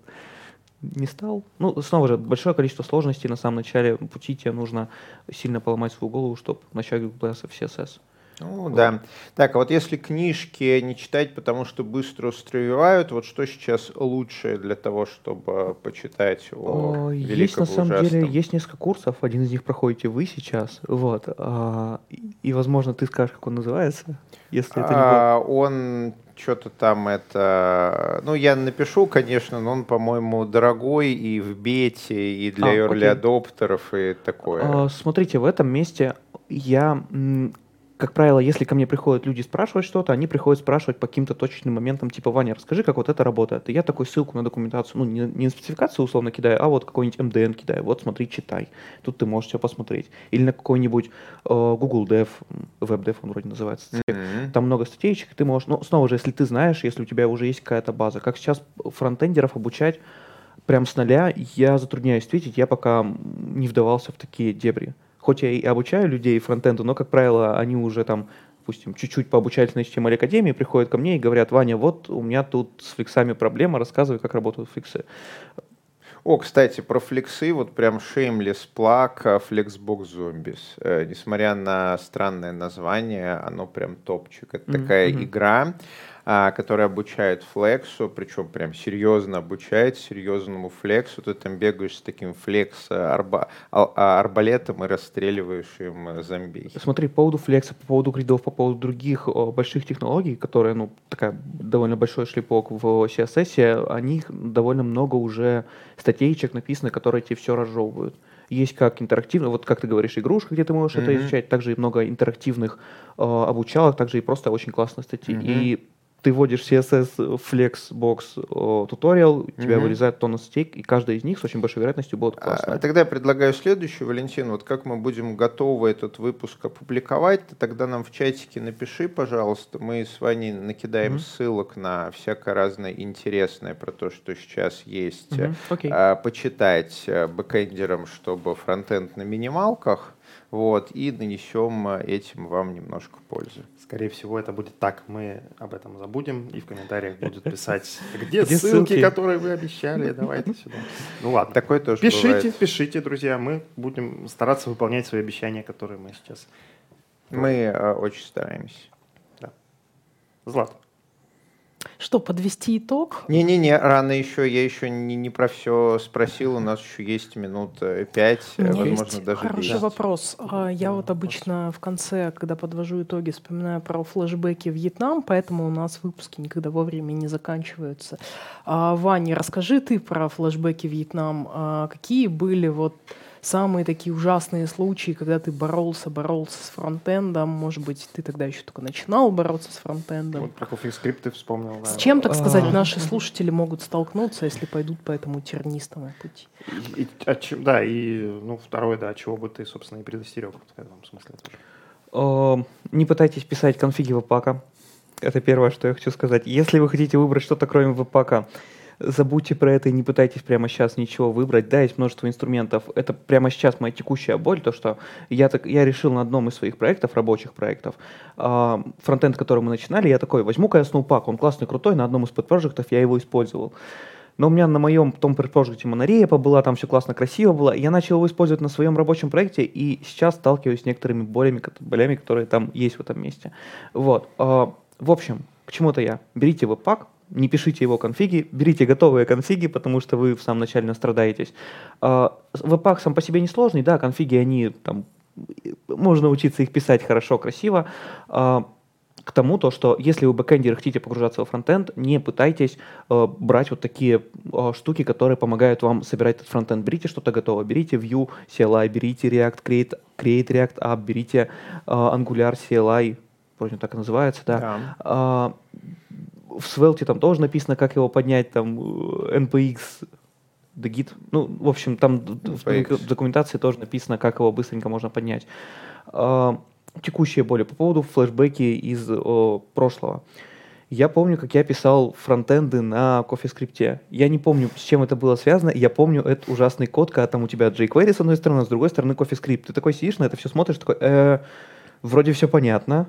не стал. Ну, снова же, большое количество сложностей на самом начале пути тебе нужно сильно поломать свою голову, чтобы начать углубляться в CSS. Ну вот. да. Так, а вот если книжки не читать, потому что быстро устаревают, вот что сейчас лучше для того, чтобы почитать о, о Есть на самом ужасном? деле, есть несколько курсов, один из них проходите вы сейчас, вот, а, и, возможно, ты скажешь, как он называется, если это не а, Он что-то там это... Ну, я напишу, конечно, но он, по-моему, дорогой и в бете, и для а, early адоптеров, и такое. А, смотрите, в этом месте я как правило, если ко мне приходят люди спрашивать что-то, они приходят спрашивать по каким-то точечным моментам, типа, Ваня, расскажи, как вот это работает. И я такой ссылку на документацию, ну, не, не на спецификацию условно кидаю, а вот какой-нибудь MDN кидаю. Вот смотри, читай. Тут ты можешь все посмотреть. Или на какой-нибудь э, Google Dev, WebDev он вроде называется. Mm-hmm. Там много статейчек, ты можешь, ну, снова же, если ты знаешь, если у тебя уже есть какая-то база, как сейчас фронтендеров обучать прям с нуля, я затрудняюсь ответить, я пока не вдавался в такие дебри хоть я и обучаю людей фронтенду, но, как правило, они уже там, допустим, чуть-чуть пообучались на HTML Академии, приходят ко мне и говорят, Ваня, вот у меня тут с флексами проблема, рассказывай, как работают флексы. О, кстати, про флексы, вот прям shameless plug Flexbox Zombies. Э, несмотря на странное название, оно прям топчик. Это mm-hmm. такая игра, а, который обучает флексу, причем прям серьезно обучает серьезному флексу. Ты там бегаешь с таким флекс арба, а, а, арбалетом и расстреливаешь им зомби. Смотри, по поводу флекса, по поводу гридов, по поводу других больших технологий, которые, ну, такая довольно большой шлепок в CSS, о них довольно много уже статейчек написано, которые тебе все разжевывают есть как интерактивно, вот как ты говоришь, игрушка, где ты можешь mm-hmm. это изучать, также и много интерактивных э, обучалок, также и просто очень классные статьи. Mm-hmm. И ты вводишь CSS Flexbox туториал, у тебя mm-hmm. вырезает тонна стейк, и каждая из них с очень большой вероятностью будет классная. А, тогда я предлагаю следующую, Валентин, вот как мы будем готовы этот выпуск опубликовать, ты тогда нам в чатике напиши, пожалуйста, мы с Ваней накидаем mm-hmm. ссылок на всякое разное интересное про то, что сейчас есть, mm-hmm. okay. а, почитать э, бэкэндерам, чтобы фронтенд на минималках, вот, и нанесем э, этим вам немножко пользы. Скорее всего, это будет так. Мы об этом забудем, и в комментариях будут [LAUGHS] писать, где, где ссылки, ссылки, которые вы обещали, давайте сюда. Ну ладно. Такое тоже Пишите, бывает. пишите, друзья, мы будем стараться выполнять свои обещания, которые мы сейчас... Мы э, очень стараемся. Да. Злат. Что, подвести итог? Не-не-не, рано еще, я еще не, не про все спросил, у нас еще есть минут э, пять, э, возможно, есть даже Хороший 10. вопрос. А, я вот обычно в конце, когда подвожу итоги, вспоминаю про флешбеки в Вьетнам, поэтому у нас выпуски никогда вовремя не заканчиваются. А, Ваня, расскажи ты про флешбеки в Вьетнам. А, какие были вот самые такие ужасные случаи, когда ты боролся, боролся с фронтендом, может быть, ты тогда еще только начинал бороться с фронтендом. Вот про CoffeeScript ты вспомнил. С да. чем, так сказать, А. наши слушатели могут столкнуться, если пойдут по этому тернистому пути? И- и чем- да, и ну, второе, да, от чего бы ты, собственно, и предостерег в этом смысле тоже. Не пытайтесь писать конфиги веб-пака. Это первое, что я хочу сказать. Если вы хотите выбрать что-то кроме веб-пака, забудьте про это и не пытайтесь прямо сейчас ничего выбрать. Да, есть множество инструментов. Это прямо сейчас моя текущая боль, то, что я, так, я решил на одном из своих проектов, рабочих проектов, а, фронтенд, который мы начинали, я такой, возьму-ка я Snowpack, он классный, крутой, на одном из подпроектов я его использовал. Но у меня на моем том проекте Монорепа была, там все классно, красиво было. Я начал его использовать на своем рабочем проекте, и сейчас сталкиваюсь с некоторыми болями, болями, которые там есть в этом месте. Вот. а, В общем, к чему-то я. Берите веб-пак, не пишите его конфиги, берите готовые конфиги, потому что вы в самом начале настрадаетесь. А, Веб-пак сам по себе несложный, да, конфиги, они там, можно учиться их писать хорошо, красиво. А, к тому, то, что если вы бэкэндеры хотите погружаться во фронтенд, не пытайтесь э, брать вот такие э, штуки, которые помогают вам собирать этот фронтенд. Берите что-то готовое, берите Vue, CLI, берите React, Create, Create React App, берите э, Angular, CLI, вроде так и называется, да. Да. В Svelte там тоже написано, как его поднять, там э, npx, dgit, ну, в общем, там д- в NPX. документации тоже написано, как его быстренько можно поднять. А, текущие боли по поводу флешбеки из о, прошлого. Я помню, как я писал фронтенды на CoffeeScript. Я не помню, с чем это было связано. Я помню этот ужасный код, когда там у тебя jQuery с одной стороны, а с другой стороны CoffeeScript. Ты такой сидишь на это все смотришь, такой, «Э, вроде все понятно,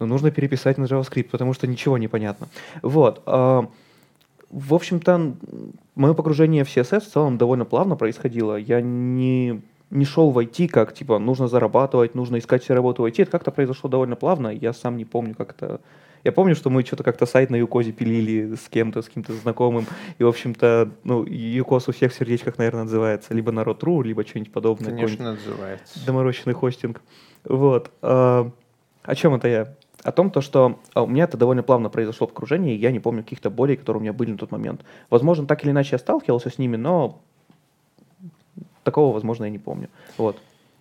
но нужно переписать на JavaScript, потому что ничего не понятно. Вот. а, В общем-то, мое погружение в CSS в целом довольно плавно происходило. Я не, не шел в IT, как, типа, нужно зарабатывать, нужно искать себе работу в IT. Это как-то произошло довольно плавно. Я сам не помню, как это... Я помню, что мы что-то как-то сайт на Юкозе пилили с кем-то, с каким-то знакомым. И, в общем-то, ну, Юкос у всех в сердечках, наверное, называется. Либо народ.ру, либо что-нибудь подобное. Конечно, называется. доморощенный хостинг. Вот. а, О чем это я? О том, то, что а, у меня это довольно плавно произошло погружение, и я не помню каких-то болей, которые у меня были на тот момент. Возможно, так или иначе я сталкивался с ними, но такого, возможно, я не помню. Вот.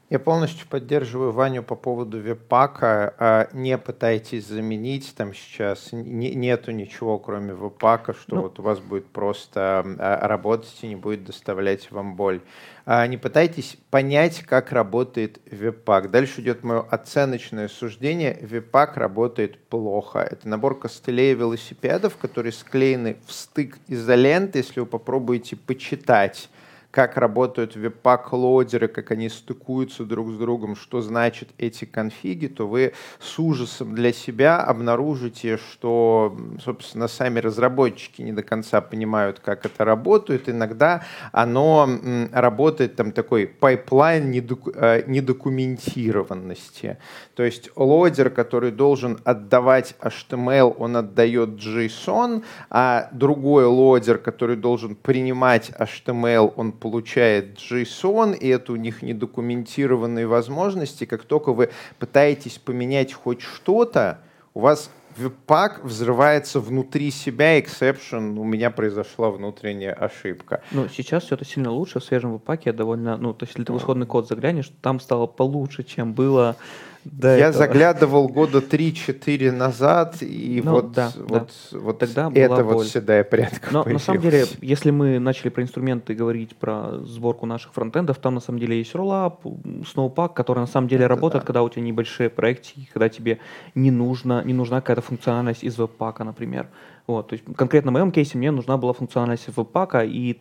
Я полностью поддерживаю Ваню по поводу веб-пака. А, Не пытайтесь заменить там сейчас. не- Нету ничего, кроме веб-пака, что Ну. вот у вас будет просто а, работать и не будет доставлять вам боль. А, Не пытайтесь понять, как работает веб-пак. Дальше идет мое оценочное суждение. Веб-пак работает плохо. Это набор костылей и велосипедов, которые склеены в стык изоленты. Если вы попробуете почитать как работают веб-пак-лодеры, как они стыкуются друг с другом, что значит эти конфиги, то вы с ужасом для себя обнаружите, что, собственно, сами разработчики не до конца понимают, как это работает. Иногда оно работает там такой пайплайн э, недокументированности. То есть loader, который должен отдавать HTML, он отдает JSON, а другой loader, который должен принимать HTML, он получает JSON, и это у них недокументированные возможности. Как только вы пытаетесь поменять хоть что-то, у вас webpack взрывается внутри себя, exception, у меня произошла внутренняя ошибка. Ну, сейчас все это сильно лучше. В свежем веб-паке довольно... Ну, то есть, если ты в исходный код заглянешь, там стало получше, чем было до Я этого. заглядывал года 3-4 назад, и Ну, вот, да, вот, вот Тогда это вот боль. седая прядка Но на самом деле, появилась. если мы начали про инструменты говорить про сборку наших фронтендов, там на самом деле есть Rollup, Snowpack, который на самом деле Это работает, да. когда у тебя небольшие проектики, когда тебе не, нужно, не нужна какая-то функциональность из веб-пака, например. Вот, то есть конкретно в моем кейсе мне нужна была функциональность webpack а, и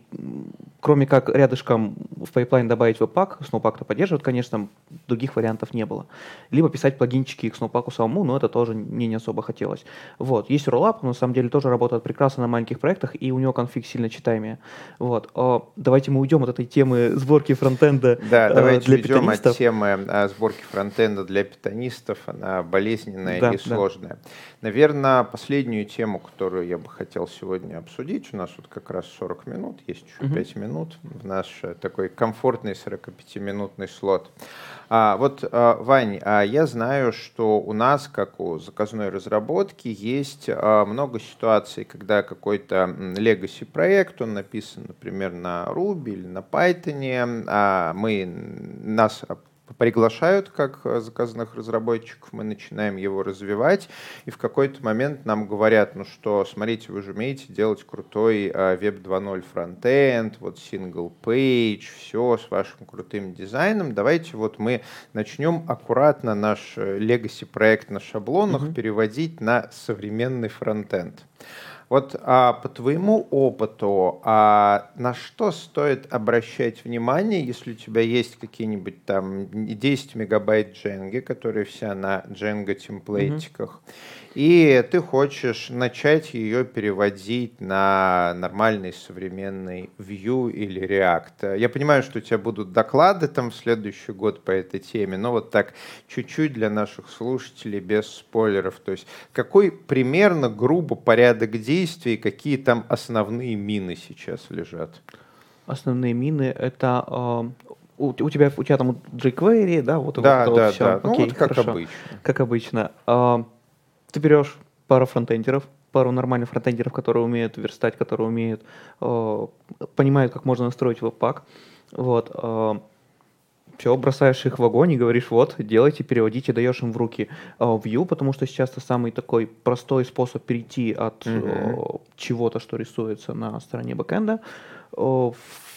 кроме как рядышком в пайплайн добавить webpack, Snowpack-то поддерживает, конечно, других вариантов не было. Либо писать плагинчики к Snowpack самому, но это тоже мне не особо хотелось. Вот, есть Rollup, он на самом деле тоже работает прекрасно на маленьких проектах, и у него конфиг сильно читаемее. Вот, а, давайте мы уйдем от этой темы сборки фронтенда Да, э, давайте для уйдем от питонистов. темы а, сборки фронтенда для питонистов. Она болезненная Да, и да. сложная. Наверное, последнюю тему, которую я бы хотел сегодня обсудить, у нас вот как раз 40 минут, есть еще Мгм. 5 минут в наш э, такой комфортный 45-минутный слот. А, вот, а, Вань, а я знаю, что у нас, как у заказной разработки, есть а, много ситуаций, когда какой-то legacy проект, он написан, например, на Ruby или на Python, а мы нас приглашают как э, заказанных разработчиков, мы начинаем его развивать, и в какой-то момент нам говорят, ну что, смотрите, вы же умеете делать крутой Web 2.0 фронтенд, вот single page, все с вашим крутым дизайном, давайте вот мы начнем аккуратно наш э, legacy проект на шаблонах mm-hmm. переводить на современный фронтенд. Вот а, по твоему опыту, а, на что стоит обращать внимание, если у тебя есть какие-нибудь там 10 мегабайт Django, которые вся на Django темплейтиках, mm-hmm и ты хочешь начать ее переводить на нормальный современный Vue или React. Я понимаю, что у тебя будут доклады там в следующий год по этой теме, но вот так чуть-чуть для наших слушателей без спойлеров. То есть какой примерно грубо порядок действий, какие там основные мины сейчас лежат? Основные мины это э, у, у тебя у тебя там jQuery, да, вот да, вот, да, вот все. да. Окей, ну, вот как хорошо. обычно. Как обычно. Э, ты берешь пару фронтендеров, пару нормальных фронтендеров, которые умеют верстать, которые умеют, э, понимают, как можно настроить веб-пак. Вот, э, все, бросаешь их в огонь и говоришь, вот, делайте, переводите, даешь им в руки э, Vue, потому что сейчас это самый такой простой способ перейти от mm-hmm. э, чего-то, что рисуется на стороне бэкэнда, в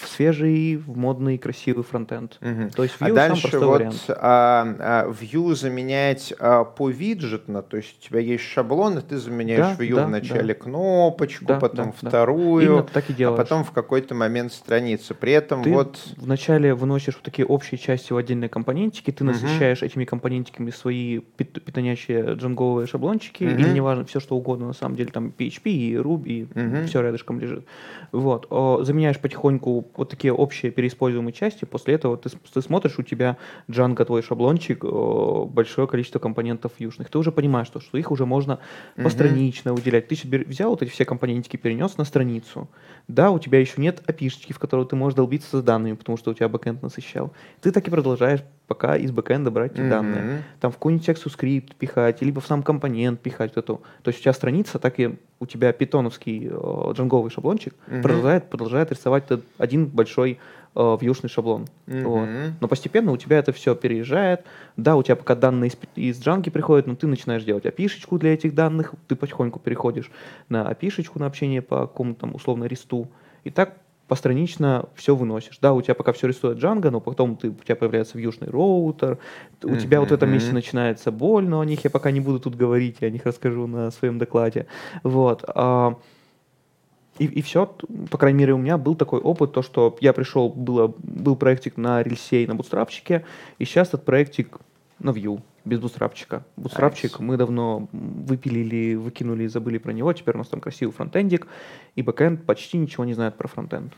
свежий, в модный, красивый фронтенд. Угу. То есть Vue а дальше вот вариант. А, а, Vue заменять а, по виджетно, то есть у тебя есть шаблон, и ты заменяешь да, Vue да, вначале да. кнопочку, да, потом да, вторую, да. так и а потом в какой-то момент страницу. При этом ты вот... вначале выносишь вот такие общие части в отдельные компонентики, ты насыщаешь угу. этими компонентиками свои питонящие джанговые шаблончики, угу. или неважно, все что угодно, на самом деле, там PHP и Ruby, угу. все рядышком лежит. Вот. Заменяешь потихоньку вот такие общие переиспользуемые части, после этого ты, ты смотришь, у тебя Django, твой шаблончик, большое количество компонентов южных. Ты уже понимаешь, что, что их уже можно mm-hmm. постранично выделять. Ты взял вот эти все компонентики, перенес на страницу. Да, у тебя еще нет api в которую ты можешь долбиться с данными, потому что у тебя бэкэнд насыщал. Ты так и продолжаешь пока из бэкэнда брать mm-hmm. данные. Там в какой-нибудь тексту скрипт пихать, либо в сам компонент пихать эту. То есть у тебя страница, так и у тебя питоновский э, джанговый шаблончик mm-hmm. продолжает, продолжает рисовать один большой э, вьюшный шаблон. Mm-hmm. Вот. Но постепенно у тебя это все переезжает. Да, у тебя пока данные из, из джанги приходят, но ты начинаешь делать опишечку для этих данных, ты потихоньку переходишь на опишечку на общение по какому-то там условно ресту. И так постранично все выносишь. Да, у тебя пока все рисует Django, но потом ты, у тебя появляется вьюшный роутер, у mm-hmm. тебя вот в этом месте начинается боль, но о них я пока не буду тут говорить, я о них расскажу на своем докладе. Вот. А, и, и все, по крайней мере, у меня был такой опыт, то, что я пришел, было, был проектик на рельсе и на бутстрапчике, и сейчас этот проектик на Vue без бутстрапчика. Бутстрапчик nice. мы давно выпилили, выкинули и забыли про него. Теперь у нас там красивый фронтендик, и бэкэнд почти ничего не знает про фронтенд.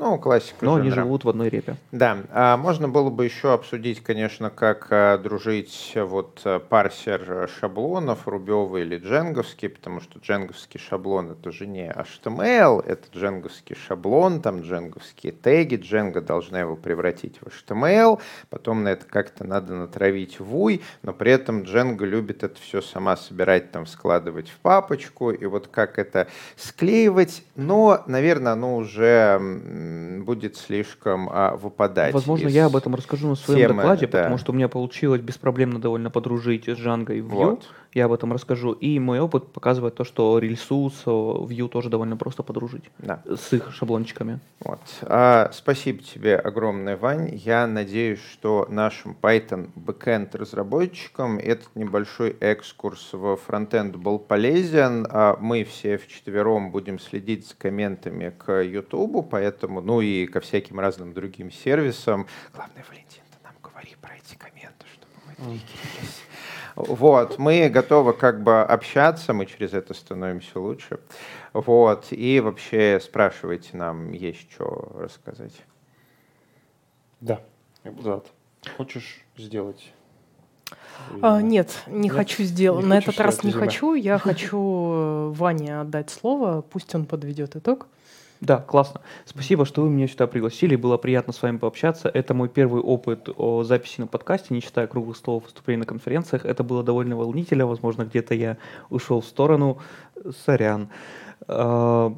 Ну, классика. Но жанра. они живут в одной репе. Да. А можно было бы еще обсудить, конечно, как а, дружить вот а, парсер шаблонов, рубевый или дженговский, потому что дженговский шаблон это же не HTML, это дженговский шаблон, там дженговские теги, Django должна его превратить в HTML, потом на это как-то надо натравить в UI, но при этом Django любит это все сама собирать, там складывать в папочку, и вот как это склеивать, но, наверное, оно уже будет слишком а, выпадать. Возможно, я об этом расскажу на своем темы, докладе, да. потому что у меня получилось беспроблемно довольно подружить с Django и Vue. Вот я об этом расскажу. И мой опыт показывает то, что рельсу с Vue тоже довольно просто подружить да. с их шаблончиками. Вот. А, спасибо тебе огромное, Вань. Я надеюсь, что нашим Python backend разработчикам этот небольшой экскурс в фронтенд был полезен. А мы все вчетвером будем следить за комментами к YouTube, поэтому, ну и ко всяким разным другим сервисам. Главное, Валентин, ты нам говори про эти комменты, чтобы мы двигались. Вот, мы готовы как бы общаться, мы через это становимся лучше. Вот, и вообще спрашивайте нам, есть что рассказать. Да, я буду рад. Хочешь сделать? А, нет, не нет? хочу сделать. На этот раз не хочу. Я [LAUGHS] хочу э, Ване отдать слово. Пусть он подведет итог. Да, классно. Спасибо, что вы меня сюда пригласили. Было приятно с вами пообщаться. Это мой первый опыт о записи на подкасте, не считая круглых столов выступлений на конференциях. Это было довольно волнительно. Возможно, где-то я ушел в сторону. Сорян. А,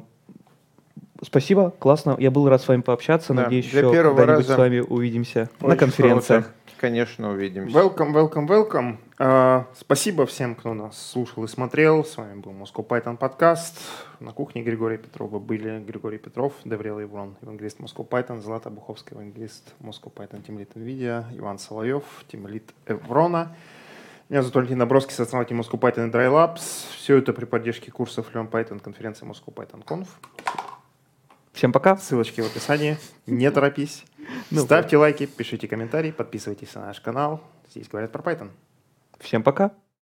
спасибо, классно. Я был рад с вами пообщаться. Да, Надеюсь, еще когда-нибудь раза с вами увидимся на конференциях. круто. Конечно, увидимся. Welcome, welcome, welcome. А, спасибо всем, кто нас слушал и смотрел. С вами был Moscow Python подкаст. На кухне Григория Петрова были Григорий Петров, Деврел Иврон, евангелист Moscow Python, Злата Буховская, евангелист Moscow Python, тимлит NVIDIA, Иван Соловьев, тимлит Эврона. Меня зовут Валентин Набровский, сооснователь Moscow Python и Dry Labs. Все это при поддержке курсов Learn Python конференции Moscow Python Conf. Всем пока. Ссылочки в описании. Не торопись. Ну, Ставьте лайки, пишите комментарии, подписывайтесь на наш канал. Здесь говорят про Python. Всем пока.